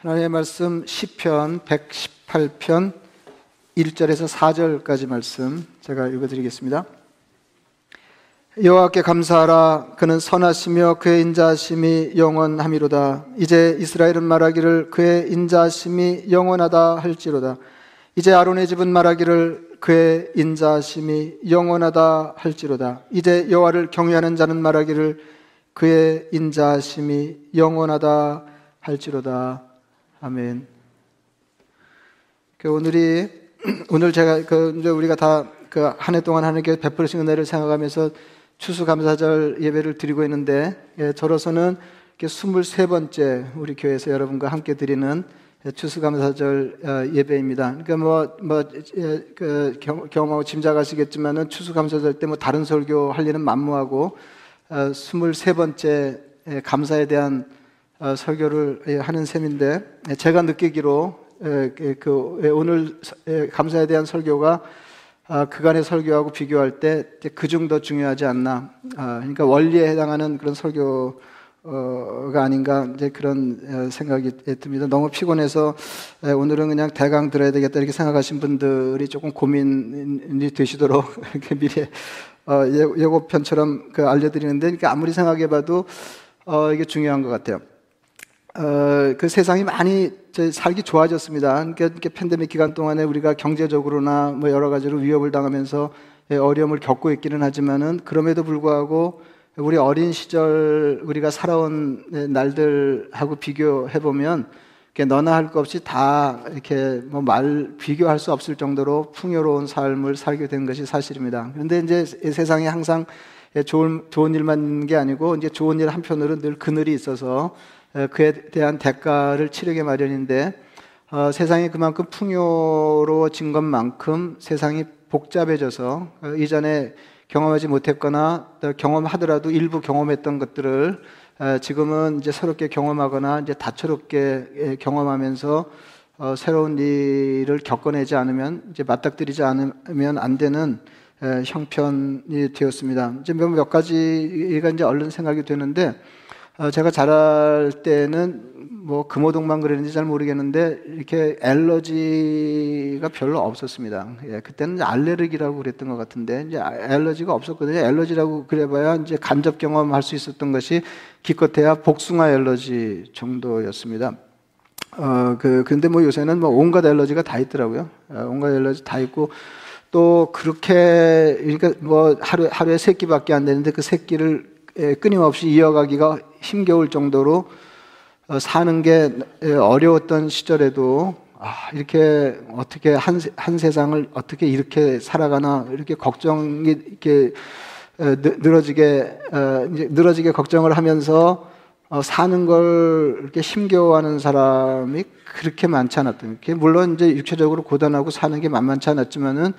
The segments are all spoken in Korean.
하나님의 말씀 시편 118편 1절에서 4절까지 말씀 제가 읽어 드리겠습니다. 여호와께 감사하라. 그는 선하시며 그의 인자하심이 영원함이로다. 이제 이스라엘은 말하기를 그의 인자하심이 영원하다 할지로다. 이제 아론의 집은 말하기를 그의 인자하심이 영원하다 할지로다. 이제 여호와를 경외하는 자는 말하기를 그의 인자하심이 영원하다 할지로다 아멘. 그 오늘이 오늘 제가 그 이제 우리가 다 그 한 해 동안 하나님께 베풀으신 은혜를 생각하면서 추수감사절 예배를 드리고 있는데 예, 저로서는 23번째 우리 교회에서 여러분과 함께 드리는 추수감사절 어, 예배입니다. 그러니까 뭐, 뭐, 예, 그 경험하고 짐작하시겠지만은 추수감사절 때 뭐 다른 설교 할 일은 만무하고, 어, 23번째 감사에 대한 어, 설교를 예, 하는 셈인데 예, 제가 느끼기로 예, 그 오늘 감사에 대한 설교가 아, 그간의 설교하고 비교할 때 그중 더 중요하지 않나. 아, 그러니까 원리에 해당하는 그런 설교 가 아닌가 이제 그런 어, 생각이 듭니다. 너무 피곤해서 오늘은 그냥 대강 들어야 되겠다 이렇게 생각하신 분들이 조금 고민이 되시도록 이렇게 미리 어, 예고편처럼 그 알려드리는데 그러니까 아무리 생각해봐도 어, 이게 중요한 것 같아요. 어, 그 세상이 많이 살기 좋아졌습니다. 그러니까 팬데믹 기간 동안에 우리가 경제적으로나 뭐 여러 가지로 위협을 당하면서 예, 어려움을 겪고 있기는 하지만은 그럼에도 불구하고 우리 어린 시절 우리가 살아온 예, 날들하고 비교해 보면 너나 할 것 없이 다 이렇게 뭐 말 비교할 수 없을 정도로 풍요로운 삶을 살게 된 것이 사실입니다. 그런데 이제 세상에 항상 예, 좋은 좋은 일만 게 아니고 이제 좋은 일 한편으로 늘 그늘이 있어서 그에 대한 대가를 치르게 마련인데 어, 세상이 그만큼 풍요로워진 것만큼 세상이 복잡해져서 어, 이전에 경험하지 못했거나 경험하더라도 일부 경험했던 것들을 어, 지금은 이제 새롭게 경험하거나 이제 다채롭게 예, 경험하면서 어, 새로운 일을 겪어내지 않으면 이제 맞닥뜨리지 않으면 안 되는 에, 형편이 되었습니다. 이제 몇, 몇 가지가 이제 얼른 생각이 되는데 어, 제가 자랄 때는 뭐 금호동만 그랬는지 잘 모르겠는데 이렇게 알러지가 별로 없었습니다. 예, 그때는 알레르기라고 그랬던 것 같은데 이제 알러지가 없었거든요. 알러지라고 그래봐야 이제 간접 경험할 수 있었던 것이 기껏해야 복숭아 알러지 정도였습니다. 어, 그, 근데 뭐 요새는 뭐 온갖 알러지가 다 있더라고요. 어, 온갖 알러지 다 있고 또 그렇게 그러니까 뭐 하루 하루에 세 끼밖에 안 되는데 그 세 끼를 예, 끊임없이 이어가기가 힘겨울 정도로 어, 사는 게 예, 어려웠던 시절에도 아, 이렇게 어떻게 한, 한 세상을 어떻게 이렇게 살아가나 이렇게 걱정이 이렇게 어, 늘어지게 어, 늘어지게 걱정을 하면서 사는 걸 이렇게 힘겨워하는 사람이 그렇게 많지 않았던 게 물론 이제 육체적으로 고단하고 사는 게 만만치 않았지만은 어,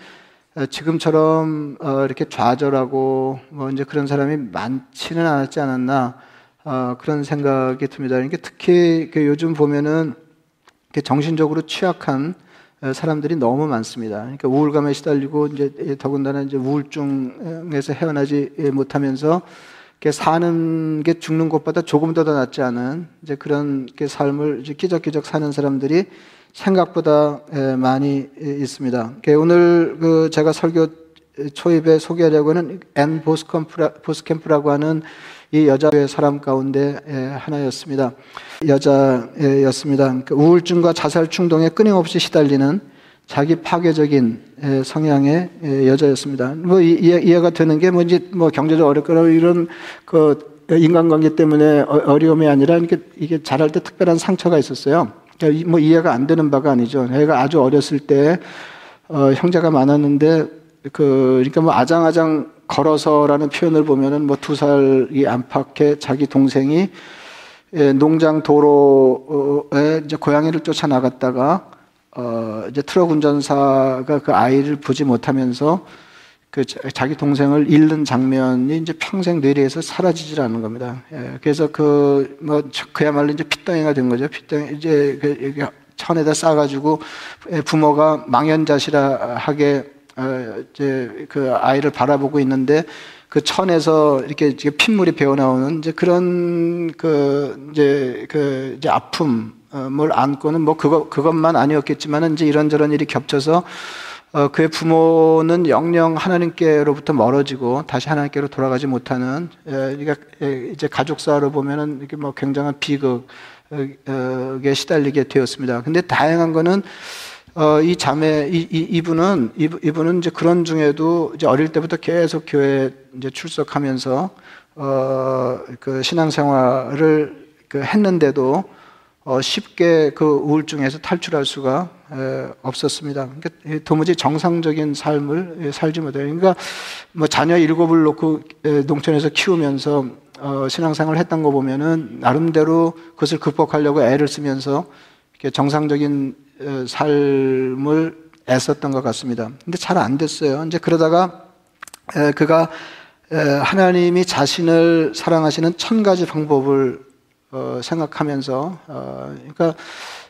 지금처럼 어, 이렇게 좌절하고 뭐 이제 그런 사람이 많지는 않았지 않았나 어, 그런 생각이 듭니다. 그러니까 특히 그 요즘 보면은 정신적으로 취약한 사람들이 너무 많습니다. 그러니까 우울감에 시달리고 이제 더군다나 이제 우울증에서 헤어나지 못하면서 사는 게 죽는 것보다 조금 더 낫지 않은 이제 그런 삶을 이제 끼적끼적 사는 사람들이 생각보다 많이 있습니다. 오늘 그 제가 설교 초입에 소개하려고 하는 앤 보스캠프라고 하는 이 여자의 사람 가운데 하나였습니다. 여자였습니다. 그 우울증과 자살 충동에 끊임없이 시달리는 자기 파괴적인 성향의 여자였습니다. 뭐 이해가 되는 게 뭐지 뭐 경제적 어렵거나 이런 그 인간관계 때문에 어, 어려움이 아니라 이게 자랄 때 특별한 상처가 있었어요. 뭐 이해가 안 되는 바가 아니죠. 애가 아주 어렸을 때 어, 형제가 많았는데 그 그러니까 뭐 아장아장 걸어서라는 표현을 보면은 뭐 두 살이 안팎의 자기 동생이 예, 농장 도로에 이제 고양이를 쫓아 나갔다가 어 이제 트럭 운전사가 그 아이를 보지 못하면서 그 자기 동생을 잃는 장면이 이제 평생 뇌리에서 사라지질 않는 겁니다. 예, 그래서 그 뭐 그야말로 이제 핏덩이가 된 거죠. 핏덩이 이제 그 천에다 싸가지고 예, 부모가 망연자실하게 어, 이제 그 아이를 바라보고 있는데 그 천에서 이렇게 핏물이 배어 나오는 이제 그런 그 이제 그 이제 아픔 뭘 안고는 뭐 그거 그것만 아니었겠지만은 이제 이런저런 일이 겹쳐서 어, 그의 부모는 영영 하나님께로부터 멀어지고 다시 하나님께로 돌아가지 못하는 에, 그러니까 에, 이제 가족사로 보면은 이게 뭐 굉장한 비극에 시달리게 되었습니다. 근데 다양한 거는 어, 이 자매 이분은 이분은 이제 그런 중에도 이제 어릴 때부터 계속 교회 이제 출석하면서 어, 그 신앙생활을 그 했는데도 어, 쉽게 그 우울증에서 탈출할 수가 에, 없었습니다. 그러니까 도무지 정상적인 삶을 살지 못해요. 그러니까 뭐 자녀 일곱을 놓고 에, 농촌에서 키우면서 어, 신앙생활을 했던 거 보면은 나름대로 그것을 극복하려고 애를 쓰면서 이렇게 정상적인 에, 삶을 애썼던 것 같습니다. 근데 잘 안 됐어요. 이제 그러다가 에, 그가 하나님이 자신을 사랑하시는 천 가지 방법을 어, 생각하면서 어, 그러니까 에,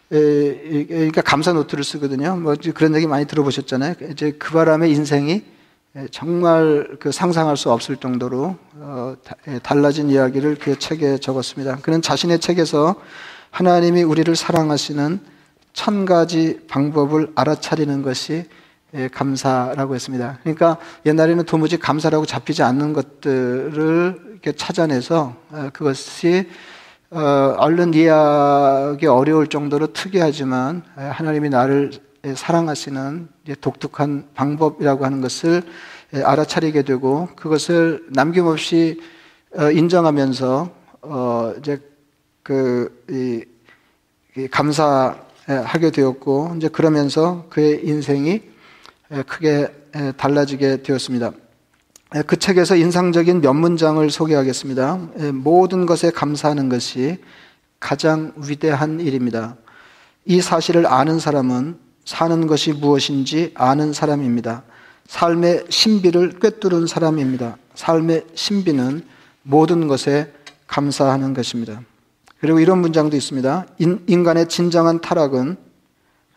그러니까 감사 노트를 쓰거든요. 뭐 그런 얘기 많이 들어보셨잖아요. 이제 그 바람에 인생이 정말 그 상상할 수 없을 정도로 어, 달라진 이야기를 그 책에 적었습니다. 그는 자신의 책에서 하나님이 우리를 사랑하시는 천 가지 방법을 알아차리는 것이 감사라고 했습니다. 그러니까 옛날에는 도무지 감사라고 잡히지 않는 것들을 이렇게 찾아내서 그것이 어, 얼른 이해하기 어려울 정도로 특이하지만 하나님이 나를 사랑하시는 독특한 방법이라고 하는 것을 알아차리게 되고 그것을 남김없이 어, 인정하면서 어, 이제 그 이, 감사하게 되었고 이제 그러면서 그의 인생이 크게 달라지게 되었습니다. 그 책에서 인상적인 몇 문장을 소개하겠습니다. 모든 것에 감사하는 것이 가장 위대한 일입니다. 이 사실을 아는 사람은 사는 것이 무엇인지 아는 사람입니다. 삶의 신비를 꿰뚫은 사람입니다. 삶의 신비는 모든 것에 감사하는 것입니다. 그리고 이런 문장도 있습니다. 인, 간의 진정한 타락은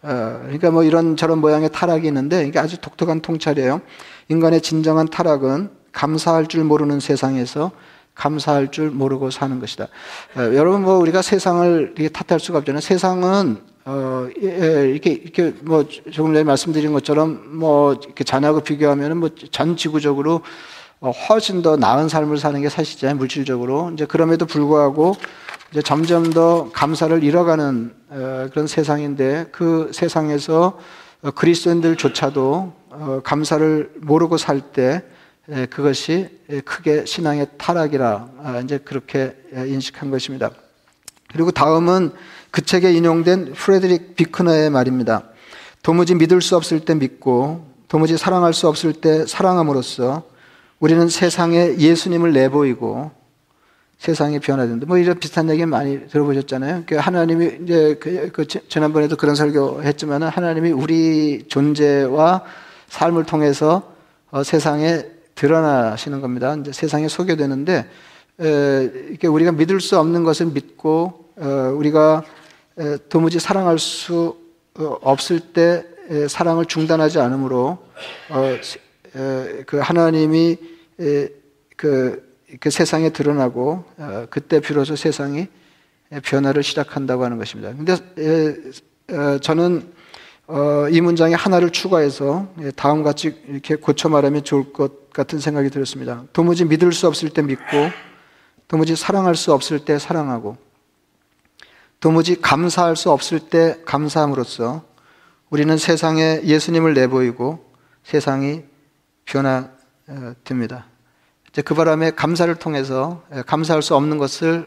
어, 그러니까 뭐 이런 저런 모양의 타락이 있는데 이게 아주 독특한 통찰이에요. 인간의 진정한 타락은 감사할 줄 모르는 세상에서 감사할 줄 모르고 사는 것이다. 어, 여러분 뭐 우리가 세상을 탓할 수가 없잖아요. 세상은 어, 예, 예, 이렇게 이렇게 뭐 조금 전에 말씀드린 것처럼 뭐 이렇게 자하고 비교하면은 뭐전 지구적으로 어, 훨씬 더 나은 삶을 사는 게 사실이잖아요. 물질적으로 이제 그럼에도 불구하고 이제 점점 더 감사를 잃어가는 어, 그런 세상인데 그 세상에서 어, 그리스도인들조차도 어, 감사를 모르고 살 때 그것이 크게 신앙의 타락이라 아, 이제 그렇게 인식한 것입니다. 그리고 다음은 그 책에 인용된 프레드릭 비크너의 말입니다. 도무지 믿을 수 없을 때 믿고 도무지 사랑할 수 없을 때 사랑함으로써 우리는 세상에 예수님을 내보이고 세상이 변화된다. 뭐 이런 비슷한 얘기 많이 들어보셨잖아요. 그 하나님이 이제 그, 그 지난번에도 그런 설교 했지만 하나님이 우리 존재와 삶을 통해서 어, 세상에 드러나시는 겁니다. 이제 세상에 소개되는데 에, 이렇게 우리가 믿을 수 없는 것을 믿고 어, 우리가 에, 도무지 사랑할 수 어, 없을 때 에, 사랑을 중단하지 않으므로 어, 에, 그 하나님이 에, 그 그 세상에 드러나고 어, 그때 비로소 세상이 변화를 시작한다고 하는 것입니다. 근데 어, 저는 어, 이 문장에 하나를 추가해서 다음 같이 이렇게 고쳐 말하면 좋을 것 같은 생각이 들었습니다. 도무지 믿을 수 없을 때 믿고, 도무지 사랑할 수 없을 때 사랑하고, 도무지 감사할 수 없을 때 감사함으로써 우리는 세상에 예수님을 내보이고 세상이 변화됩니다. 그 바람에 감사를 통해서 감사할 수 없는 것을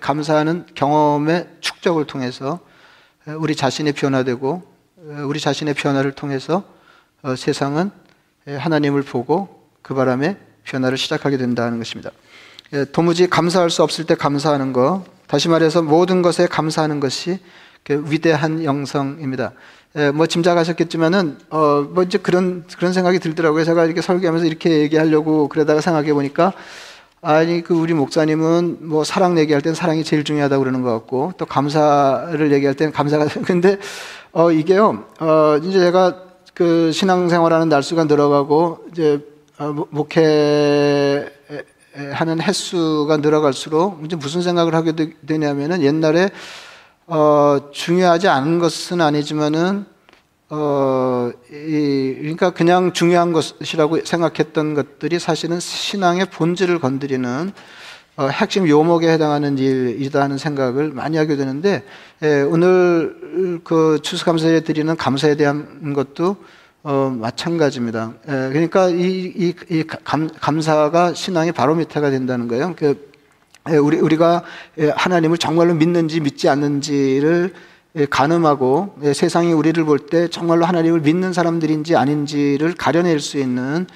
감사하는 경험의 축적을 통해서 우리 자신이 변화되고 우리 자신의 변화를 통해서 어, 세상은 하나님을 보고 그 바람에 변화를 시작하게 된다는 것입니다. 도무지 감사할 수 없을 때 감사하는 것, 다시 말해서 모든 것에 감사하는 것이 그 위대한 영성입니다. 예, 뭐 짐작하셨겠지만은 어뭐 이제 그런 그런 생각이 들더라고요. 제가 이렇게 설교하면서 이렇게 얘기하려고 그러다가 생각해 보니까 아니 그 우리 목사님은 뭐 사랑 얘기할 땐 사랑이 제일 중요하다고 그러는 것 같고 또 감사를 얘기할 때는 감사가 근데 어 이게요. 어 이제 제가 그 신앙생활하는 날수가 늘어가고 이제 어, 목회 하는 횟수가 늘어갈수록 이제 무슨 생각을 하게 되냐면은 옛날에 어, 중요하지 않은 것은 아니지만은 어, 이, 그러니까 그냥 중요한 것이라고 생각했던 것들이 사실은 신앙의 본질을 건드리는 어, 핵심 요목에 해당하는 일이다 하는 생각을 많이 하게 되는데 예, 오늘 그 추수감사에 드리는 감사에 대한 것도 어, 마찬가지입니다. 예, 그러니까 이, 이, 이 감, 감사가 신앙의 바로미터가 된다는 거예요. 그, 예, 우리, 우리가 예, 하나님을 정말로 믿는지 믿지 않는지를 예, 가늠하고 예, 세상이 우리를 볼 때 정말로 하나님을 믿는 사람들인지 아닌지를 가려낼 수 있는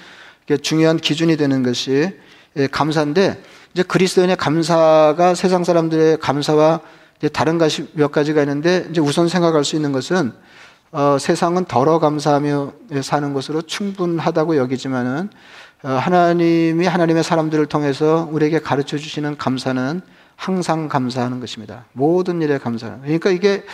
중요한 기준이 되는 것이 예, 감사인데 이제 그리스도인의 감사가 세상 사람들의 감사와 다른 것이 몇 가지가 있는데 이제 우선 생각할 수 있는 것은 어, 세상은 덜어 감사하며 사는 것으로 충분하다고 여기지만은 어, 하나님이 하나님의 사람들을 통해서 우리에게 가르쳐 주시는 감사는 항상 감사하는 것입니다. 모든 일에 감사하는. 그러니까 이게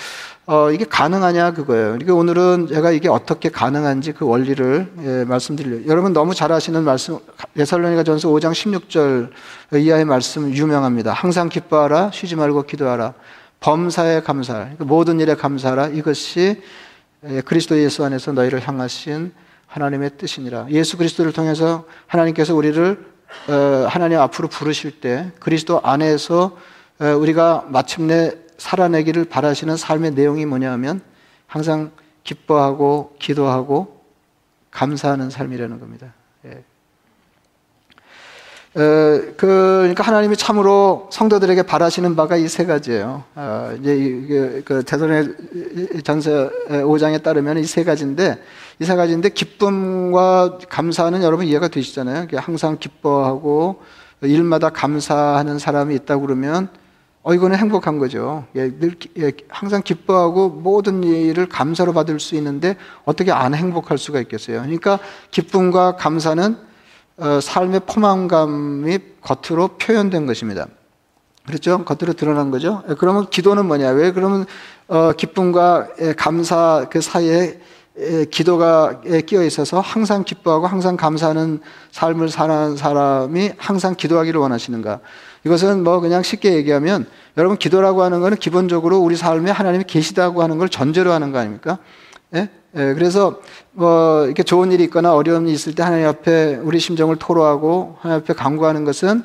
어, 이게 가능하냐 그거예요. 그러니까 오늘은 제가 이게 어떻게 가능한지 그 원리를 예, 말씀드려요. 여러분 너무 잘 아시는 말씀 예살로니가 전서 5장 16절 이하의 말씀 유명합니다. 항상 기뻐하라, 쉬지 말고 기도하라. 범사에 감사하라. 그러니까 모든 일에 감사하라. 이것이 예, 그리스도 예수 안에서 너희를 향하신 하나님의 뜻이니라. 예수 그리스도를 통해서 하나님께서 우리를 어, 하나님 앞으로 부르실 때 그리스도 안에서 어, 우리가 마침내 살아내기를 바라시는 삶의 내용이 뭐냐면 항상 기뻐하고 기도하고 감사하는 삶이라는 겁니다. 예. 어, 그, 그러니까 하나님이 참으로 성도들에게 바라시는 바가 이 세 가지예요. 어, 이제 그, 그 대선의 전서 5장에 따르면 이 세 가지인데 이 세 가지인데 기쁨과 감사는 여러분 이해가 되시잖아요. 항상 기뻐하고 일마다 감사하는 사람이 있다고 그러면 어 이거는 행복한 거죠. 예, 늘 예, 항상 기뻐하고 모든 일을 감사로 받을 수 있는데 어떻게 안 행복할 수가 있겠어요? 그러니까 기쁨과 감사는 어, 삶의 포만감이 겉으로 표현된 것입니다. 그렇죠? 겉으로 드러난 거죠. 예, 그러면 기도는 뭐냐? 왜 그러면 어, 기쁨과 예, 감사 그 사이에 예, 기도가 끼어 있어서 항상 기뻐하고 항상 감사하는 삶을 사는 사람이 항상 기도하기를 원하시는가? 이것은 뭐 그냥 쉽게 얘기하면 여러분 기도라고 하는 것은 기본적으로 우리 삶에 하나님이 계시다고 하는 걸 전제로 하는 거 아닙니까? 예? 예, 그래서 뭐 이렇게 좋은 일이 있거나 어려움이 있을 때 하나님 앞에 우리 심정을 토로하고 하나님 앞에 간구하는 것은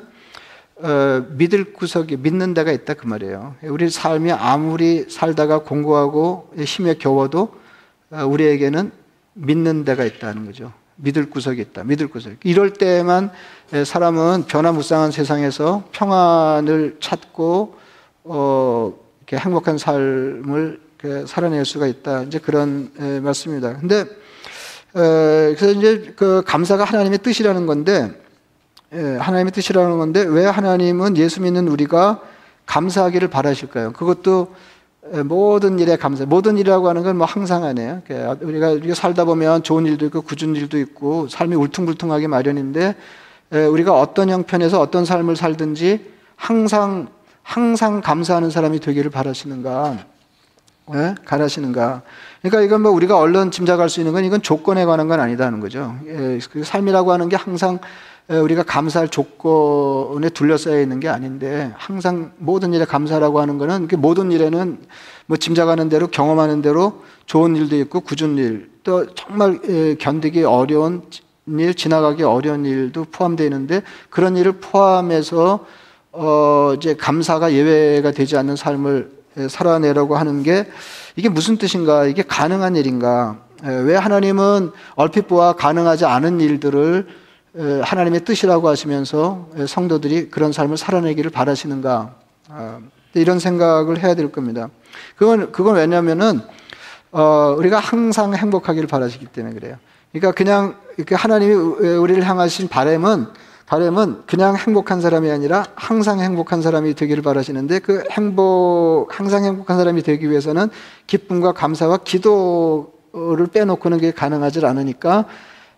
어, 믿을 구석이 믿는 데가 있다 그 말이에요. 우리 삶이 아무리 살다가 공고하고 힘에 겨워도 어, 우리에게는 믿는 데가 있다는 거죠. 믿을 구석이 있다. 믿을 구석. 이럴 때만 사람은 변화무쌍한 세상에서 평안을 찾고 어, 이렇게 행복한 삶을 살아낼 수가 있다. 이제 그런 말씀입니다. 근데 그래서 이제 그 감사가 하나님의 뜻이라는 건데 하나님의 뜻이라는 건데 왜 하나님은 예수 믿는 우리가 감사하기를 바라실까요? 그것도 모든 일에 감사. 모든 일이라고 하는 건 뭐 항상 아니에요. 우리가, 우리가 살다 보면 좋은 일도 있고 굳은 일도 있고 삶이 울퉁불퉁하게 마련인데 우리가 어떤 형편에서 어떤 삶을 살든지 항상 항상 감사하는 사람이 되기를 바라시는가? 예? 가라시는가. 그러니까 이건 뭐 우리가 얼른 짐작할 수 있는 건 이건 조건에 관한 건 아니다는 거죠. 예, 그 삶이라고 하는 게 항상 예, 우리가 감사할 조건에 둘러싸여 있는 게 아닌데 항상 모든 일에 감사라고 하는 거는 그 모든 일에는 뭐 짐작하는 대로 경험하는 대로 좋은 일도 있고 굳은 일, 또 정말 예, 견디기 어려운 일, 지나가기 어려운 일도 포함되어 있는데 그런 일을 포함해서 어 이제 감사가 예외가 되지 않는 삶을 살아내라고 하는 게 이게 무슨 뜻인가? 이게 가능한 일인가? 왜 하나님은 얼핏 보아 가능하지 않은 일들을 하나님의 뜻이라고 하시면서 성도들이 그런 삶을 살아내기를 바라시는가? 아, 이런 생각을 해야 될 겁니다. 그건, 그건 왜냐면은, 어, 우리가 항상 행복하기를 바라시기 때문에 그래요. 그러니까 그냥 이렇게 하나님이 우리를 향하신 바램은 바램은 그냥 행복한 사람이 아니라 항상 행복한 사람이 되기를 바라시는데 그 행복, 항상 행복한 사람이 되기 위해서는 기쁨과 감사와 기도를 빼놓고는 그게 가능하지 않으니까,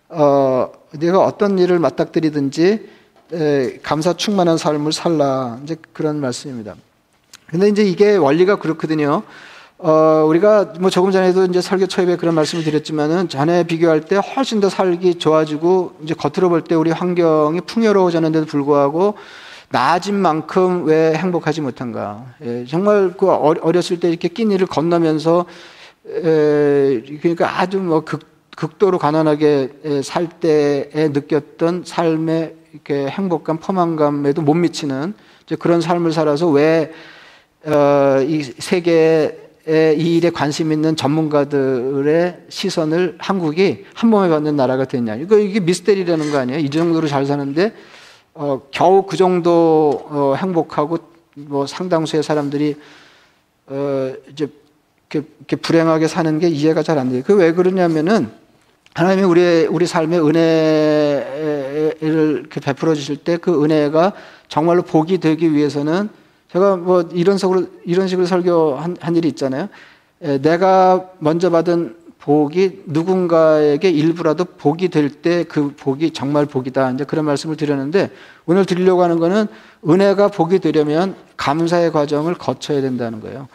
어, 내가 어떤 일을 맞닥뜨리든지 에, 감사 충만한 삶을 살라. 이제 그런 말씀입니다. 근데 이제 이게 원리가 그렇거든요. 어, 우리가 뭐 조금 전에도 이제 설교 초입에 그런 말씀을 드렸지만은 전에 비교할 때 훨씬 더 살기 좋아지고 이제 겉으로 볼 때 우리 환경이 풍요로워졌는데도 불구하고 나아진 만큼 왜 행복하지 못한가? 예, 정말 그 어렸을 때 이렇게 끼니를 건너면서 에, 그러니까 아주 뭐 극, 극도로 가난하게 살 때에 느꼈던 삶의 이렇게 행복감, 포만감에도 못 미치는 그런 삶을 살아서 왜이 어, 세계에 이 일에 관심 있는 전문가들의 시선을 한국이 한 몸에 받는 나라가 됐냐. 이거 이게 미스테리라는 거 아니에요? 이 정도로 잘 사는데 어, 겨우 그 정도 어, 행복하고 뭐 상당수의 사람들이 어, 이제 이렇게, 이렇게 불행하게 사는 게 이해가 잘 안 돼요. 그 왜 그러냐면은 하나님이 우리 우리 삶의 은혜를 베풀어 주실 때 그 은혜가 정말로 복이 되기 위해서는 제가 뭐 이런 식으로 이런 식으로 설교한 한 일이 있잖아요. 내가 먼저 받은 복이 누군가에게 일부라도 복이 될 때 그 복이 정말 복이다. 이제 그런 말씀을 드렸는데 오늘 드리려고 하는 거는 은혜가 복이 되려면 감사의 과정을 거쳐야 된다는 거예요.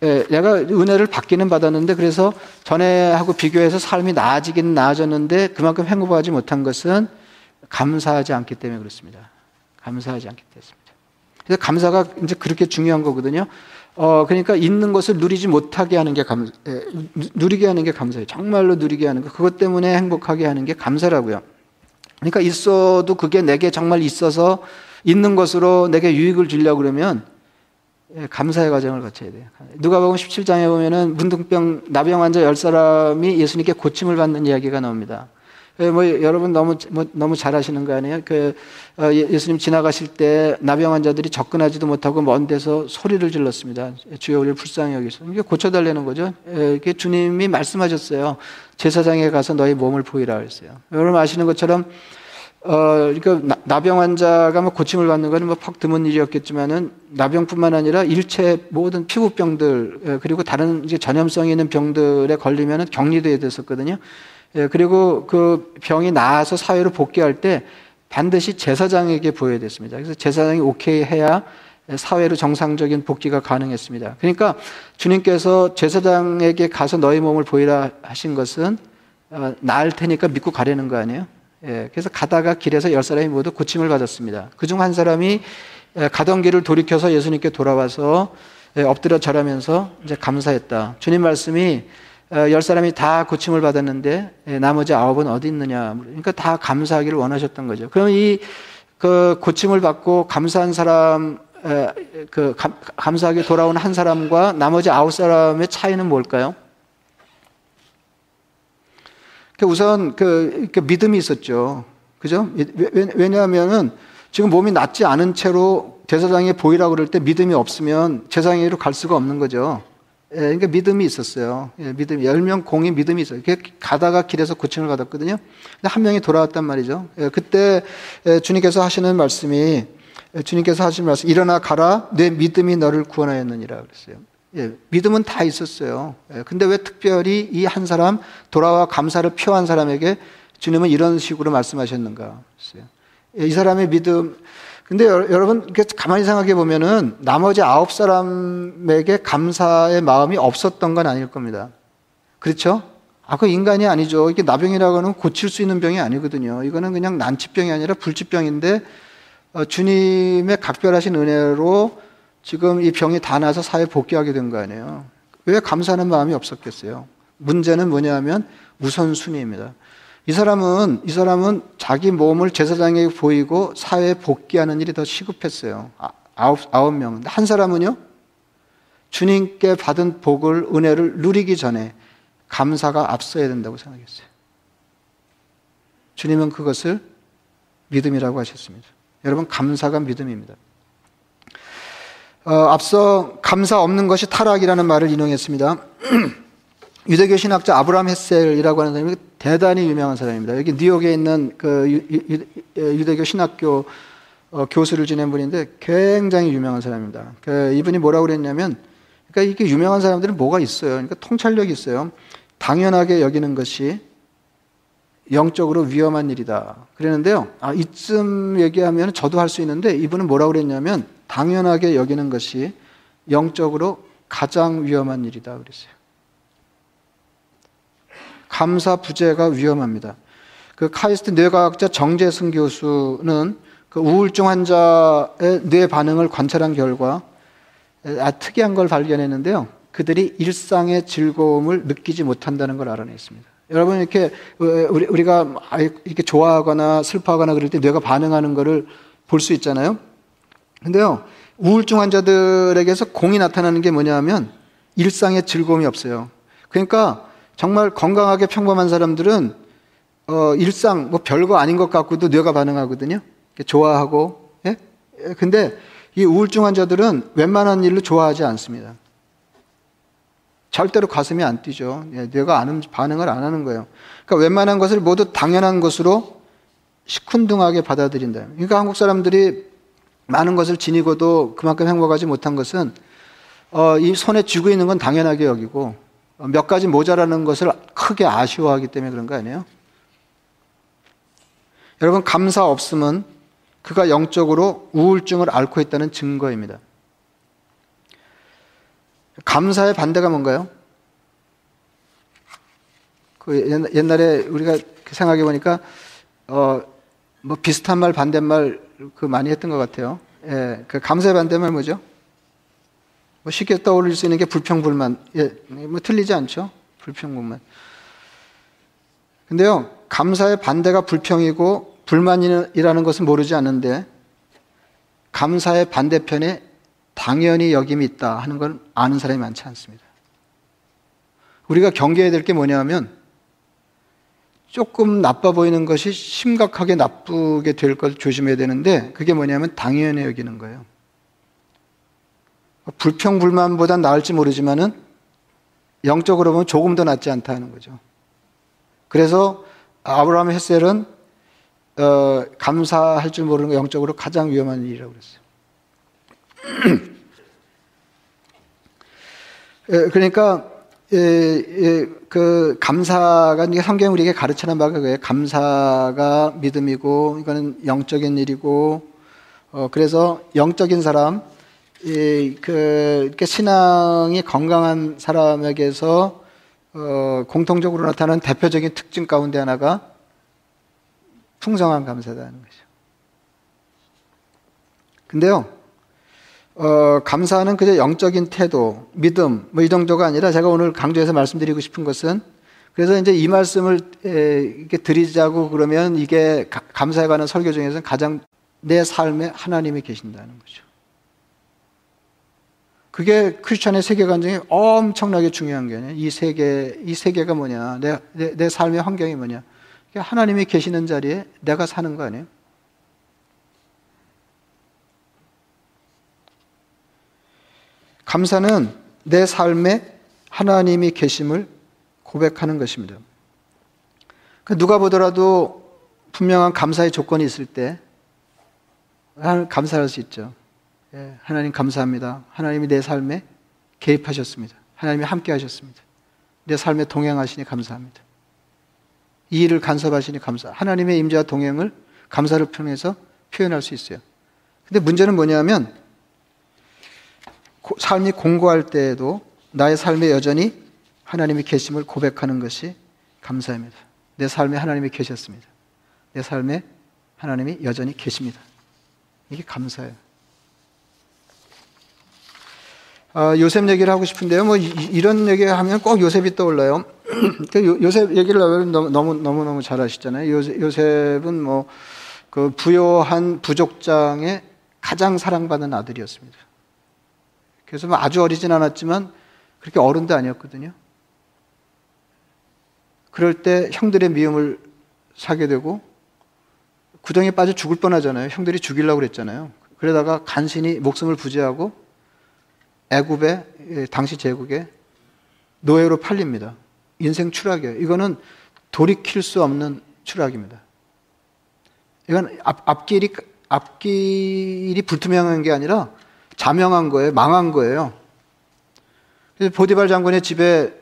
내가 은혜를 받기는 받았는데 그래서 전에하고 비교해서 삶이 나아지긴 나아졌는데 그만큼 행복하지 못한 것은 감사하지 않기 때문에 그렇습니다. 감사하지 않기 때문입니다. 그래서 감사가 이제 그렇게 중요한 거거든요. 어, 그러니까 있는 것을 누리지 못하게 하는 게 감, 에, 누리게 하는 게 감사예요. 정말로 누리게 하는 거. 그것 때문에 행복하게 하는 게 감사라고요. 그러니까 있어도 그게 내게 정말 있어서 있는 것으로 내게 유익을 주려고 그러면 예, 감사의 과정을 거쳐야 돼요. 누가 보면 17장에 보면은 문둥병 나병 환자 열 사람이 예수님께 고침을 받는 이야기가 나옵니다. 예, 뭐 여러분 너무 뭐 너무 잘하시는 거 아니에요? 그 어, 예, 예수님 지나가실 때 나병 환자들이 접근하지도 못하고 먼 데서 소리를 질렀습니다. 주여 우리를 불쌍히 여기서 이게 고쳐달라는 거죠. 예, 이게 주님이 말씀하셨어요. 제사장에 가서 너희 몸을 보이라 그랬어요. 여러분 아시는 것처럼 어, 그러니까 나병 환자가 뭐 고침을 받는 것은 뭐퍽 드문 일이었겠지만은 나병뿐만 아니라 일체 모든 피부병들 그리고 다른 이제 전염성이 있는 병들에 걸리면은 격리돼야 됐었거든요. 예, 그리고 그 병이 나아서 사회로 복귀할 때 반드시 제사장에게 보여야 됐습니다. 그래서 제사장이 오케이 해야 사회로 정상적인 복귀가 가능했습니다. 그러니까 주님께서 제사장에게 가서 너희 몸을 보이라 하신 것은 어, 나을 테니까 믿고 가려는 거 아니에요? 예, 그래서 가다가 길에서 열 사람이 모두 고침을 받았습니다. 그중 한 사람이 가던 길을 돌이켜서 예수님께 돌아와서 엎드려 절하면서 이제 감사했다. 주님 말씀이 어, 열 사람이 다 고침을 받았는데 예, 나머지 아홉은 어디 있느냐. 그러니까 다 감사하기를 원하셨던 거죠. 그럼 이 그 고침을 받고 감사한 사람 그 감사하게 돌아온 한 사람과 나머지 아홉 사람의 차이는 뭘까요? 그 우선 그, 그 믿음이 있었죠. 그죠? 왜냐하면은 지금 몸이 낫지 않은 채로 제사장에 보이라고 그럴 때 믿음이 없으면 제사장으로 갈 수가 없는 거죠. 예, 그러니까 믿음이 있었어요. 예, 믿음, 열명 공이 믿음이 있어요. 가다가 길에서 고침을 받았거든요. 근데 한 명이 돌아왔단 말이죠. 예, 그때 예, 주님께서 하시는 말씀이 예, 주님께서 하신 말씀, 일어나 가라, 내 믿음이 너를 구원하였느니라 그랬어요. 예, 믿음은 다 있었어요. 예, 근데 왜 특별히 이 한 사람, 돌아와 감사를 표한 사람에게 주님은 이런 식으로 말씀하셨는가? 예, 이 사람의 믿음, 근데 여러분 가만히 생각해 보면은 나머지 아홉 사람에게 감사의 마음이 없었던 건 아닐 겁니다. 그렇죠? 아, 그 인간이 아니죠. 이게 나병이라고 하는 고칠 수 있는 병이 아니거든요. 이거는 그냥 난치병이 아니라 불치병인데 어, 주님의 각별하신 은혜로 지금 이 병이 다 나서 사회 복귀하게 된 거 아니에요. 왜 감사하는 마음이 없었겠어요? 문제는 뭐냐면 우선순위입니다. 이 사람은 이 사람은 자기 몸을 제사장에게 보이고 사회에 복귀하는 일이 더 시급했어요. 아, 아홉 아홉 명. 한 사람은요. 주님께 받은 복을 은혜를 누리기 전에 감사가 앞서야 된다고 생각했어요. 주님은 그것을 믿음이라고 하셨습니다. 여러분 감사가 믿음입니다. 어, 앞서 감사 없는 것이 타락이라는 말을 인용했습니다. 유대교 신학자 아브라함 헤셀이라고 하는 사람이 대단히 유명한 사람입니다. 여기 뉴욕에 있는 그 유, 대교 신학교 어, 교수를 지낸 분인데 굉장히 유명한 사람입니다. 그 이분이 뭐라고 그랬냐면, 그러니까 이게 유명한 사람들은 뭐가 있어요. 그러니까 통찰력이 있어요. 당연하게 여기는 것이 영적으로 위험한 일이다. 그랬는데요. 아, 이쯤 얘기하면 저도 할 수 있는데 이분은 뭐라고 그랬냐면 당연하게 여기는 것이 영적으로 가장 위험한 일이다. 그랬어요. 감사 부재가 위험합니다. 그 카이스트 뇌과학자 정재승 교수는 그 우울증 환자의 뇌 반응을 관찰한 결과 아, 특이한 걸 발견했는데요. 그들이 일상의 즐거움을 느끼지 못한다는 걸 알아냈습니다. 여러분 이렇게 우리, 우리가 이렇게 좋아하거나 슬퍼하거나 그럴 때 뇌가 반응하는 것을 볼수 있잖아요. 근데요, 우울증 환자들에게서 공이 나타나는 게 뭐냐면 일상의 즐거움이 없어요. 그러니까 정말 건강하게 평범한 사람들은 어, 일상 뭐 별거 아닌 것 같고도 뇌가 반응하거든요. 좋아하고. 예? 근데 이 우울증 환자들은 웬만한 일로 좋아하지 않습니다. 절대로 가슴이 안 뛰죠. 예, 뇌가 안, 반응을 안 하는 거예요. 그러니까 웬만한 것을 모두 당연한 것으로 시큰둥하게 받아들인다. 그러니까 한국 사람들이 많은 것을 지니고도 그만큼 행복하지 못한 것은 어, 이 손에 쥐고 있는 건 당연하게 여기고 어, 몇 가지 모자라는 것을 크게 아쉬워하기 때문에 그런 거 아니에요? 여러분 감사 없음은 그가 영적으로 우울증을 앓고 있다는 증거입니다. 감사의 반대가 뭔가요? 그 옛날에 우리가 생각해 보니까 어 뭐 비슷한 말 반대말 그 많이 했던 것 같아요. 예, 그 감사의 반대말 뭐죠? 뭐 쉽게 떠올릴 수 있는 게 불평불만. 예, 뭐 틀리지 않죠? 불평불만. 근데요, 감사의 반대가 불평이고 불만이라는 것은 모르지 않는데 감사의 반대편에 당연히 여김이 있다 하는 걸 아는 사람이 많지 않습니다. 우리가 경계해야 될 게 뭐냐면 조금 나빠 보이는 것이 심각하게 나쁘게 될 걸 조심해야 되는데 그게 뭐냐면 당연히 여기는 거예요. 불평불만보다 나을지 모르지만은 영적으로 보면 조금 더 낫지 않다 는 거죠. 그래서 아브라함 헤셀은 어, 감사할 줄 모르는 거 영적으로 가장 위험한 일이라고 그랬어요. 예, 그러니까 예, 예, 그 감사가 성경 우리에게 가르치는 바가 그거예요. 감사가 믿음이고 이거는 영적인 일이고 어, 그래서 영적인 사람 이, 그, 이렇게 신앙이 건강한 사람에게서 어, 공통적으로 나타나는 대표적인 특징 가운데 하나가 풍성한 감사다는 거죠. 근데요, 어, 감사는 그저 영적인 태도, 믿음, 뭐 이 정도가 아니라 제가 오늘 강조해서 말씀드리고 싶은 것은 그래서 이제 이 말씀을 에, 이렇게 드리자고 그러면 이게 가, 감사에 관한 설교 중에서는 가장 내 삶에 하나님이 계신다는 거죠. 그게 크리스천의 세계관 중에 엄청나게 중요한 게 아니에요. 이 세계, 이 세계가 뭐냐. 내, 내, 내 삶의 환경이 뭐냐. 하나님이 계시는 자리에 내가 사는 거 아니에요? 감사는 내 삶에 하나님이 계심을 고백하는 것입니다. 그 누가 보더라도 분명한 감사의 조건이 있을 때 감사할 수 있죠. 예, 하나님 감사합니다. 하나님이 내 삶에 개입하셨습니다. 하나님이 함께 하셨습니다. 내 삶에 동행하시니 감사합니다. 이 일을 간섭하시니 감사. 하나님의 임재와 동행을 감사를 통해서 표현할 수 있어요. 근데 문제는 뭐냐면 삶이 공고할 때에도 나의 삶에 여전히 하나님이 계심을 고백하는 것이 감사입니다. 내 삶에 하나님이 계셨습니다. 내 삶에 하나님이 여전히 계십니다. 이게 감사예요. 아, 요셉 얘기를 하고 싶은데요. 뭐 이, 런 얘기 하면 꼭 요셉이 떠올라요. 그 요셉 얘기를 너무 너무 너무 너무 잘 아시잖아요. 요셉, 요셉은 뭐 그 부요한 부족장의 가장 사랑받는 아들이었습니다. 그래서 뭐 아주 어리진 않았지만 그렇게 어른도 아니었거든요. 그럴 때 형들의 미움을 사게 되고 구덩이에 빠져 죽을 뻔하잖아요. 형들이 죽이려고 그랬잖아요. 그러다가 간신히 목숨을 부지하고 애굽에 예, 당시 제국에 노예로 팔립니다. 인생 추락이에요. 이거는 돌이킬 수 없는 추락입니다. 이건 앞, 앞길이 앞길이 불투명한 게 아니라 자명한 거예요. 망한 거예요. 그래서 보디발 장군의 집에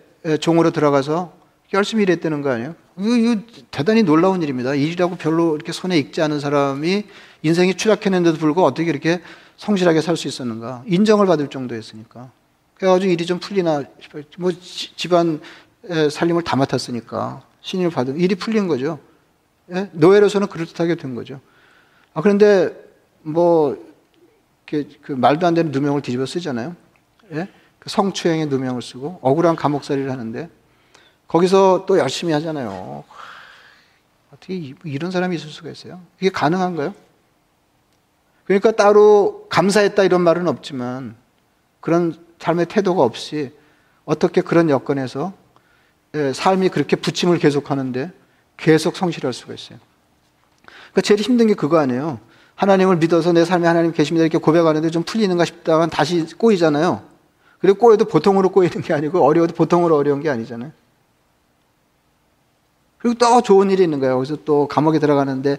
종으로 들어가서 열심히 일했다는 거 아니에요? 이거, 이거 대단히 놀라운 일입니다. 일이라고 별로 이렇게 손에 익지 않은 사람이 인생이 추락했는데도 불구하고 어떻게 이렇게 성실하게 살 수 있었는가. 인정을 받을 정도였으니까. 그래가지고 일이 좀 풀리나 싶어요. 뭐 집안 살림을 다 맡았으니까 신임을 받은 일이 풀린 거죠. 예? 노예로서는 그럴듯하게 된 거죠. 아, 그런데 뭐, 그, 그 말도 안 되는 누명을 뒤집어 쓰잖아요. 예? 그 성추행의 누명을 쓰고 억울한 감옥살이를 하는데 거기서 또 열심히 하잖아요. 어떻게 이런 사람이 있을 수가 있어요? 이게 가능한가요? 그러니까 따로 감사했다 이런 말은 없지만 그런 삶의 태도가 없이 어떻게 그런 여건에서 예, 삶이 그렇게 부침을 계속하는데 계속 성실할 수가 있어요. 그러니까 제일 힘든 게 그거 아니에요. 하나님을 믿어서 내 삶에 하나님 계십니다 이렇게 고백하는데 좀 풀리는가 싶다가 다시 꼬이잖아요. 그리고 꼬여도 보통으로 꼬이는 게 아니고 어려워도 보통으로 어려운 게 아니잖아요. 그리고 또 좋은 일이 있는 거예요. 그래서 또 감옥에 들어가는데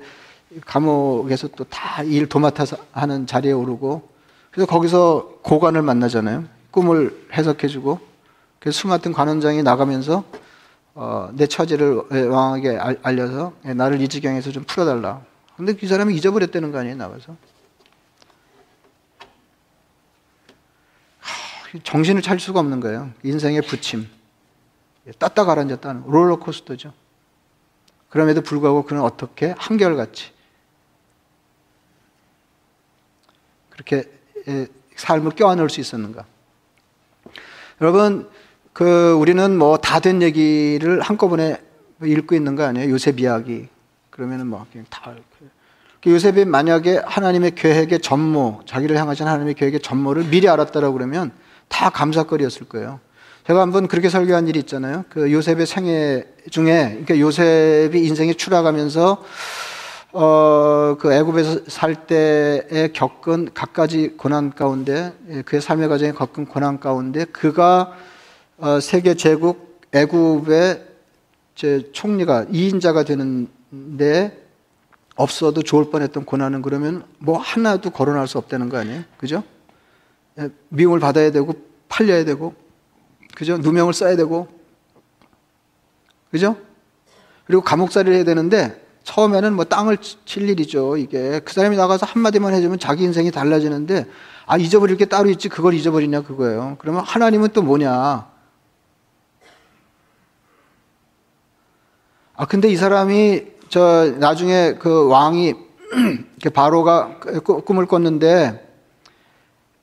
감옥에서 또 다 일 도맡아서 하는 자리에 오르고 그래서 거기서 고관을 만나잖아요. 꿈을 해석해주고 그래서 수 맡은 관원장이 나가면서 어, 내 처지를 왕에게 알려서 나를 이 지경에서 좀 풀어달라. 근데 그 사람이 잊어버렸다는 거 아니에요, 나가서. 정신을 차릴 수가 없는 거예요. 인생의 부침. 떴다 가라앉았다는 롤러코스터죠. 그럼에도 불구하고 그는 어떻게 한결같이 그렇게 삶을 껴안을 수 있었는가? 여러분, 그 우리는 뭐 다 된 얘기를 한꺼번에 읽고 있는 거 아니에요? 요셉 이야기. 그러면은 뭐 그냥 다그 요셉이 만약에 하나님의 계획의 전모, 자기를 향하신 하나님의 계획의 전모를 미리 알았다라고 그러면 다 감사거리였을 거예요. 제가 한번 그렇게 설교한 일이 있잖아요. 그 요셉의 생애 중에, 그러니까 요셉이 인생에 추락하면서 어, 그 애굽에서 살 때에 겪은 갖가지 고난 가운데, 예, 그의 삶의 과정에 겪은 고난 가운데, 그가 어, 세계 제국 애굽의 제 총리가 2인자가 되는 데 없어도 좋을 뻔했던 고난은 그러면 뭐 하나도 거론할 수 없다는 거 아니에요? 그죠? 예, 미움을 받아야 되고 팔려야 되고 그죠? 누명을 써야 되고 그죠? 그리고 감옥살이를 해야 되는데 처음에는 뭐 땅을 칠 일이죠. 이게 그 사람이 나가서 한마디만 해주면 자기 인생이 달라지는데 아 잊어버릴 게 따로 있지 그걸 잊어버리냐 그거예요. 그러면 하나님은 또 뭐냐? 아 근데 이 사람이 저 나중에 그 왕이 바로가 꿈을 꿨는데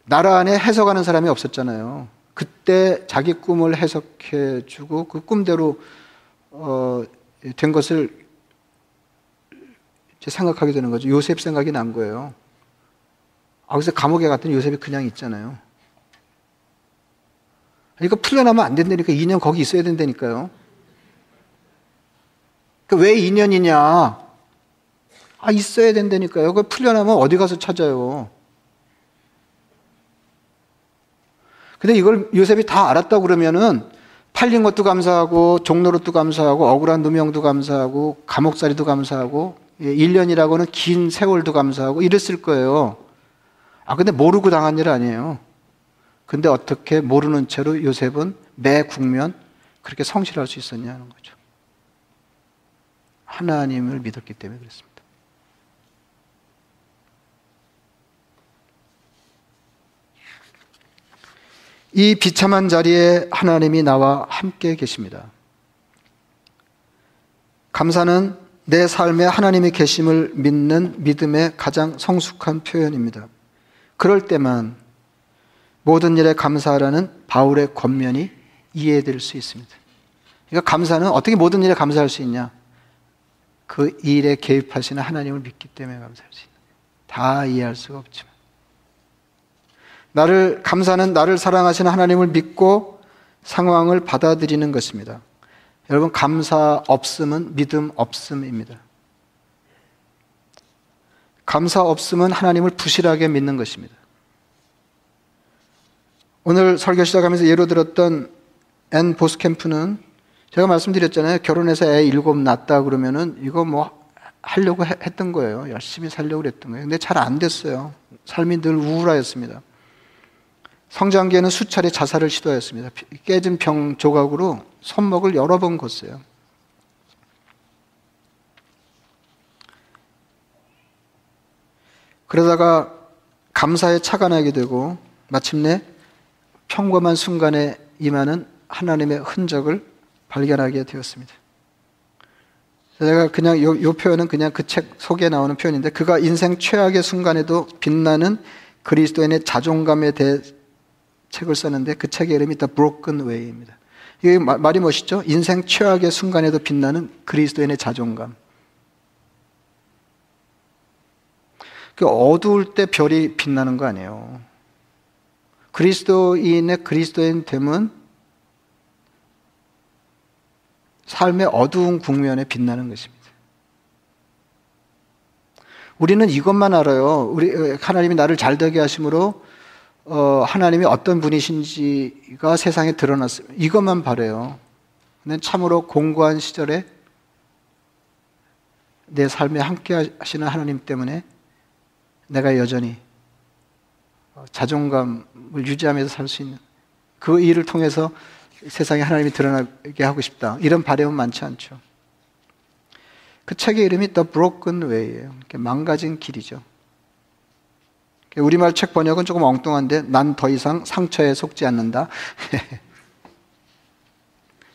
나라 안에 해석하는 사람이 없었잖아요. 그때 자기 꿈을 해석해 주고 그 꿈대로 어, 된 것을 생각하게 되는 거죠. 요셉 생각이 난 거예요. 아, 그래서 감옥에 갔더니 요셉이 그냥 있잖아요. 그러니까 풀려나면 안 된다니까 2년 거기 있어야 된다니까요. 그러니까 왜 2년이냐? 아, 있어야 된다니까요. 그 풀려나면 어디 가서 찾아요? 근데 이걸 요셉이 다 알았다 그러면은 팔린 것도 감사하고 종로릇도 감사하고 억울한 누명도 감사하고 감옥살이도 감사하고 1년이라고는 예, 긴 세월도 감사하고 이랬을 거예요. 아 근데 모르고 당한 일 아니에요. 근데 어떻게 모르는 채로 요셉은 매 국면 그렇게 성실할 수 있었냐는 거죠. 하나님을 믿었기 때문에 그렇습니다. 이 비참한 자리에 하나님이 나와 함께 계십니다. 감사는 내 삶에 하나님이 계심을 믿는 믿음의 가장 성숙한 표현입니다. 그럴 때만 모든 일에 감사하라는 바울의 권면이 이해될 수 있습니다. 그러니까 감사는 어떻게 모든 일에 감사할 수 있냐? 그 일에 개입하시는 하나님을 믿기 때문에 감사할 수 있는 다 이해할 수가 없지만 나를 감사는 나를 사랑하시는 하나님을 믿고 상황을 받아들이는 것입니다. 여러분 감사 없음은 믿음 없음입니다. 감사 없음은 하나님을 부실하게 믿는 것입니다. 오늘 설교 시작하면서 예로 들었던 앤 보스캠프는 제가 말씀드렸잖아요. 결혼해서 애 일곱 낳았다 그러면은 이거 뭐 하려고 했던 거예요. 열심히 살려고 그랬던 거예요. 근데 잘 안 됐어요. 삶이 늘 우울하였습니다. 성장기에는 수차례 자살을 시도했습니다. 깨진 병 조각으로 손목을 여러 번 걷어요. 그러다가 감사에 나게 되고 마침내 평범한 순간에 임하는 하나님의 흔적을 발견하게 되었습니다. 제가 그냥 요, 요 표현은 그냥 그 책 속에 나오는 표현인데 그가 인생 최악의 순간에도 빛나는 그리스도인의 자존감에 대해 책을 썼는데 그 책의 이름이 The Broken Way입니다. 이게 말이 멋있죠? 인생 최악의 순간에도 빛나는 그리스도인의 자존감. 그 어두울 때 별이 빛나는 거 아니에요. 그리스도인의 그리스도인 됨은 삶의 어두운 국면에 빛나는 것입니다. 우리는 이것만 알아요. 우리 하나님이 나를 잘 되게 하심으로 어, 하나님이 어떤 분이신지가 세상에 드러났습니다. 이것만 바래요. 근데 참으로 공고한 시절에 내 삶에 함께 하시는 하나님 때문에 내가 여전히 자존감을 유지하면서 살 수 있는 그 일을 통해서 세상에 하나님이 드러나게 하고 싶다. 이런 바램은 많지 않죠. 그 책의 이름이 The Broken Way예요. 망가진 길이죠. 우리말 책 번역은 조금 엉뚱한데 난 더 이상 상처에 속지 않는다.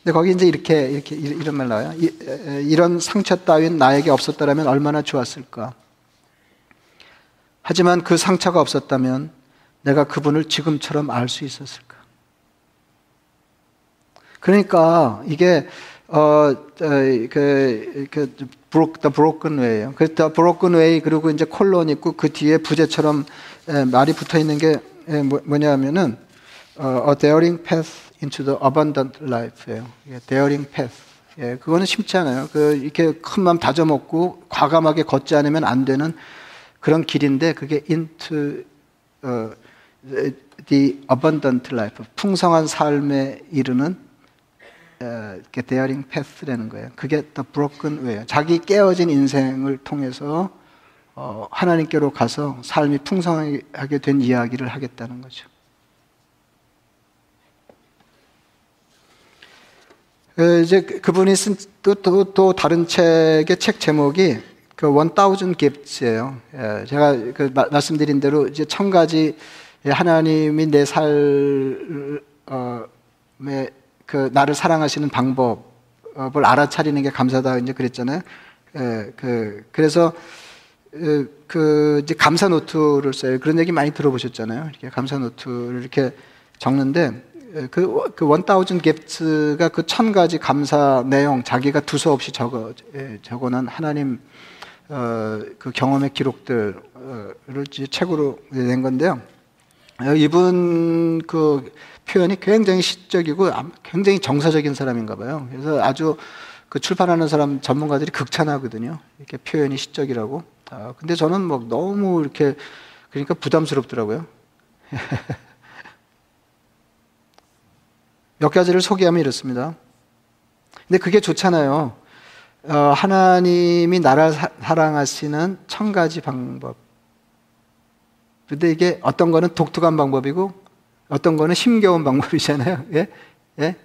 근데 거기 이제 이렇게 이렇게 이런 말 나와요. 이런 상처 따윈 나에게 없었더라면 얼마나 좋았을까. 하지만 그 상처가 없었다면 내가 그분을 지금처럼 알 수 있었을까? 그러니까 이게 어그 그 broke the broken way예요. 그 the broken way 그리고 이제 콜론 있고 그 뒤에 부제처럼 에, 말이 붙어 있는 게 에, 뭐, 뭐냐면은 어, a daring path into the abundant life예요. 예, daring. 예, 그거는 쉽지 않아요. 그 이렇게 큰 마음 다져먹고 과감하게 걷지 않으면 안 되는 그런 길인데 그게 into 어, the abundant life, 풍성한 삶에 이르는 어, daring path라는 거예요. 그게 the broken way예요. 자기 깨어진 인생을 통해서 어, 하나님께로 가서 삶이 풍성하게 된 이야기를 하겠다는 거죠. 그 이제 그분이 쓴또또또 다른 책의 책 제목이 그 원다우즌 깁스예요. 예, 제가 그 말씀드린 대로 이제 천 가지 하나님이 내 삶에 그 나를 사랑하시는 방법을 알아차리는 게 감사다 이제 그랬잖아요. 예, 그 그래서 그 이제 감사 노트를 써요. 그런 얘기 많이 들어보셨잖아요. 이렇게 감사 노트를 이렇게 적는데 그, 그 원다우즌 깁스가 그 천 가지 감사 내용 자기가 두서없이 적어 적어놓은 하나님 어, 그 경험의 기록들을 책으로 낸 건데요. 이분 그 표현이 굉장히 시적이고 굉장히 정서적인 사람인가 봐요. 그래서 아주 그 출판하는 사람 전문가들이 극찬하거든요. 이렇게 표현이 시적이라고. 아, 근데 저는 뭐 너무 이렇게 그러니까 부담스럽더라고요. 몇 가지를 소개하면 이렇습니다. 근데 그게 좋잖아요. 어, 하나님이 나를 사, 사랑하시는 천 가지 방법. 근데 이게 어떤 거는 독특한 방법이고 어떤 거는 힘겨운 방법이잖아요. 예? 예?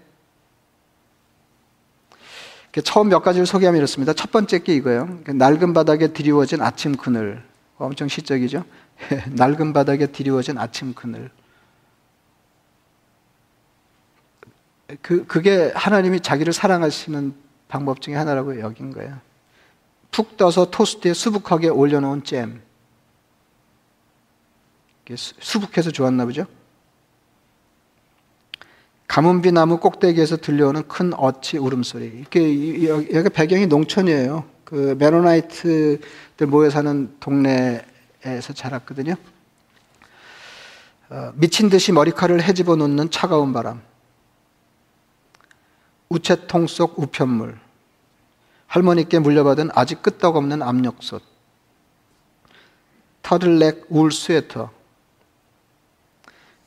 처음 몇 가지를 소개하면 이렇습니다. 첫 번째 게 이거예요. 낡은 바닥에 드리워진 아침 그늘. 엄청 시적이죠? 낡은 바닥에 드리워진 아침 그늘. 그, 그게 하나님이 자기를 사랑하시는 방법 중에 하나라고 여긴 거예요. 푹 떠서 토스트에 수북하게 올려놓은 잼. 수북해서 좋았나 보죠? 가문비 나무 꼭대기에서 들려오는 큰 어치 울음소리. 이렇게 여기 배경이 농촌이에요. 그 메로나이트들 모여 사는 동네에서 자랐거든요. 어, 미친 듯이 머리카락을 헤집어 놓는 차가운 바람. 우체통 속 우편물, 할머니께 물려받은 아직 끄떡없는 압력솥, 터들넥 울 스웨터,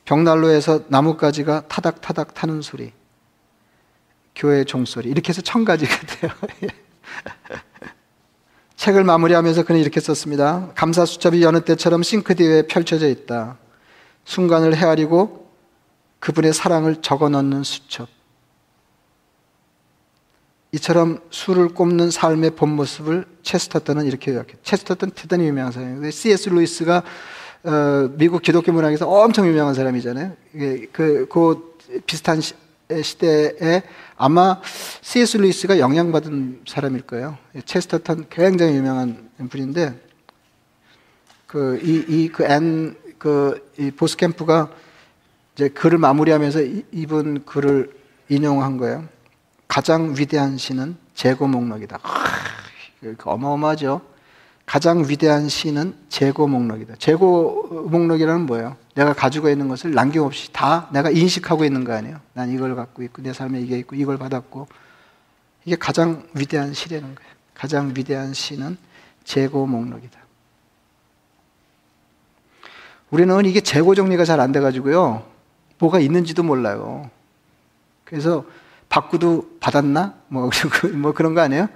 벽난로에서 나뭇가지가 타닥타닥 타는 소리, 교회 종소리, 이렇게 해서 천 가지가 돼요. 책을 마무리하면서 그는 이렇게 썼습니다. 감사 수첩이 여느 때처럼 싱크대에 펼쳐져 있다. 순간을 헤아리고 그분의 사랑을 적어 넣는 수첩. 이처럼 수를 꼽는 삶의 본 모습을 체스터턴은 이렇게 요약해. 체스터턴 대단히 유명한 사람이에요. C.S. 루이스가 어, 미국 기독교 문학에서 엄청 유명한 사람이잖아요. 그, 그 비슷한 시, 시대에 아마 C.S. 루이스가 영향받은 사람일 거예요. 체스터턴 굉장히 유명한 분인데 그 이 이그앤 그이 보스캠프가 이제 글을 마무리하면서 이분 글을 인용한 거예요. 가장 위대한 시는 재고 목록이다. 그 어마어마하죠. 가장 위대한 시는 재고 목록이다. 재고 목록이라는 뭐예요? 내가 가지고 있는 것을 남김없이 다 내가 인식하고 있는 거 아니에요? 난 이걸 갖고 있고 내 삶에 이게 있고 이걸 받았고 이게 가장 위대한 시라는 거예요. 가장 위대한 시는 재고 목록이다. 우리는 이게 재고 정리가 잘 안 돼가지고요. 뭐가 있는지도 몰라요. 그래서 받고도 받았나? 뭐, 뭐 그런 거 아니에요?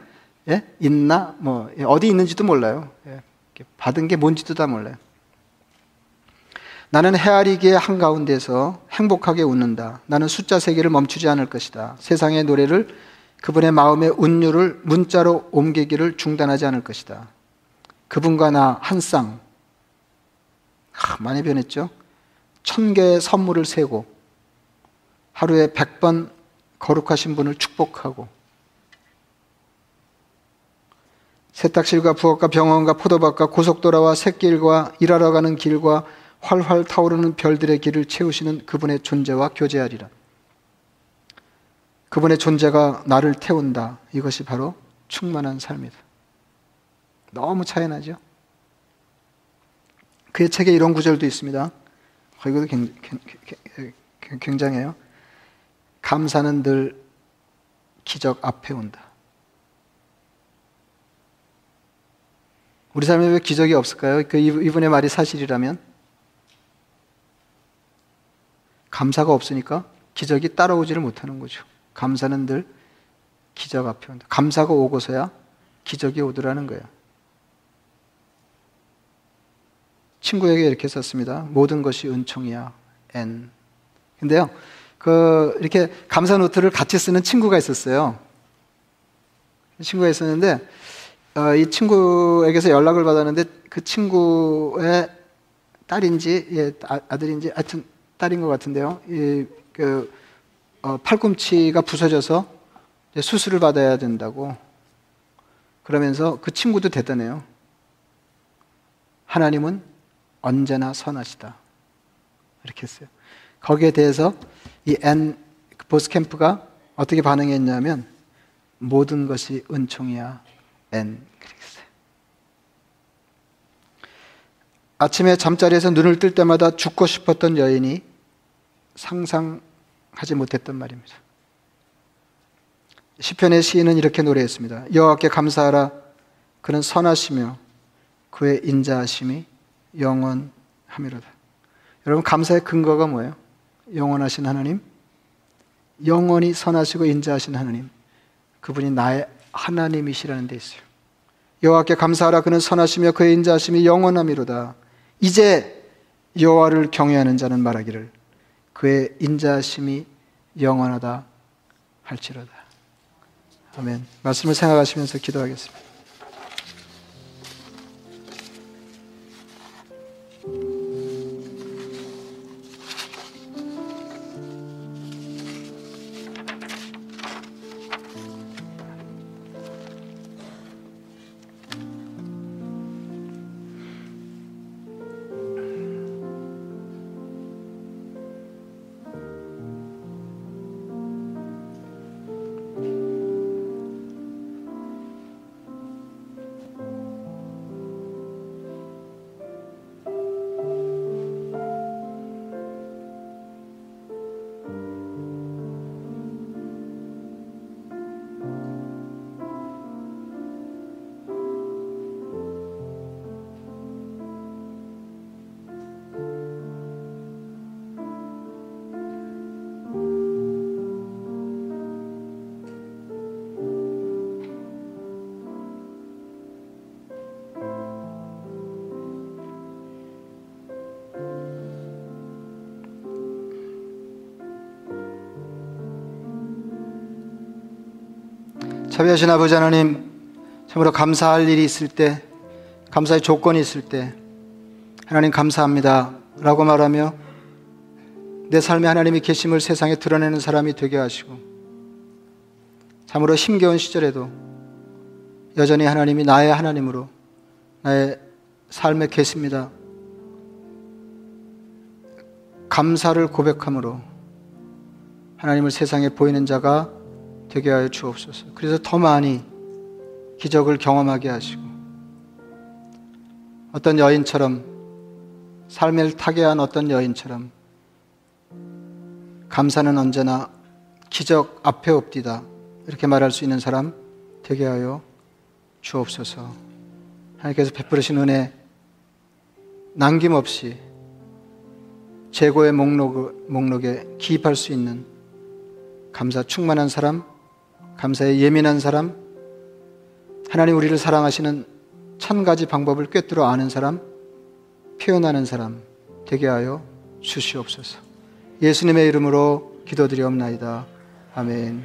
예? 있나? 뭐, 어디 있는지도 몰라요. 예. 받은 게 뭔지도 다 몰라요. 나는 헤아리기의 한가운데서 행복하게 웃는다. 나는 숫자 세계를 멈추지 않을 것이다. 세상의 노래를 그분의 마음의 운율을 문자로 옮기기를 중단하지 않을 것이다. 그분과 나 한 쌍. 아, 많이 변했죠? 천 개의 선물을 세고 하루에 백 번 거룩하신 분을 축복하고 세탁실과 부엌과 병원과 포도밭과 고속도로와 샛길과 일하러 가는 길과 활활 타오르는 별들의 길을 채우시는 그분의 존재와 교제하리라. 그분의 존재가 나를 태운다. 이것이 바로 충만한 삶이다. 너무 차이나죠? 그의 책에 이런 구절도 있습니다. 이것도 굉장해요. 감사는 늘 기적 앞에 온다. 우리 삶에 왜 기적이 없을까요? 그 이분의 말이 사실이라면 감사가 없으니까 기적이 따라오지를 못하는 거죠. 감사는 늘 기적 앞에 온다. 감사가 오고서야 기적이 오더라는 거예요. 친구에게 이렇게 썼습니다. 모든 것이 은총이야. N. 근데요, 그, 이렇게 감사 노트를 같이 쓰는 친구가 있었어요. 친구가 있었는데, 어, 이 친구에게서 연락을 받았는데, 그 친구의 딸인지, 예, 아, 들인지 하여튼 딸인 것 같은데요. 이, 그, 어, 팔꿈치가 부서져서 수술을 받아야 된다고. 그러면서 그 친구도 대단해요. 하나님은 언제나 선하시다. 이렇게 했어요. 거기에 대해서 이 앤 보스캠프가 어떻게 반응했냐면 모든 것이 은총이야. 앤 그랬어요. 아침에 잠자리에서 눈을 뜰 때마다 죽고 싶었던 여인이 상상하지 못했던 말입니다. 시편의 시인은 이렇게 노래했습니다. 여호와께 감사하라. 그는 선하시며 그의 인자하심이 영원함이로다. 여러분 감사의 근거가 뭐예요? 영원하신 하나님, 영원히 선하시고 인자하신 하나님, 그분이 나의 하나님이시라는 데 있어요. 여호와께 감사하라 그는 선하시며 그의 인자하심이 영원함이로다. 이제 여호와를 경외하는 자는 말하기를 그의 인자하심이 영원하다 할지로다. 아멘. 말씀을 생각하시면서 기도하겠습니다. 자비하신 아버지 하나님, 참으로 감사할 일이 있을 때, 감사의 조건이 있을 때, 하나님 감사합니다. 라고 말하며 내 삶에 하나님이 계심을 세상에 드러내는 사람이 되게 하시고 참으로 힘겨운 시절에도 여전히 하나님이 나의 하나님으로 나의 삶에 계십니다. 감사를 고백함으로 하나님을 세상에 보이는 자가 되게 하여 주옵소서. 그래서 더 많이 기적을 경험하게 하시고 어떤 여인처럼 삶을 타게 한 어떤 여인처럼 감사는 언제나 기적 앞에 없디다. 이렇게 말할 수 있는 사람 되게 하여 주옵소서. 하나님께서 베푸르신 은혜 남김없이 재고의 목록, 목록에 기입할 수 있는 감사 충만한 사람, 감사에 예민한 사람, 하나님 우리를 사랑하시는 천 가지 방법을 꿰뚫어 아는 사람, 표현하는 사람 되게 하여 주시옵소서. 예수님의 이름으로 기도드리옵나이다. 아멘.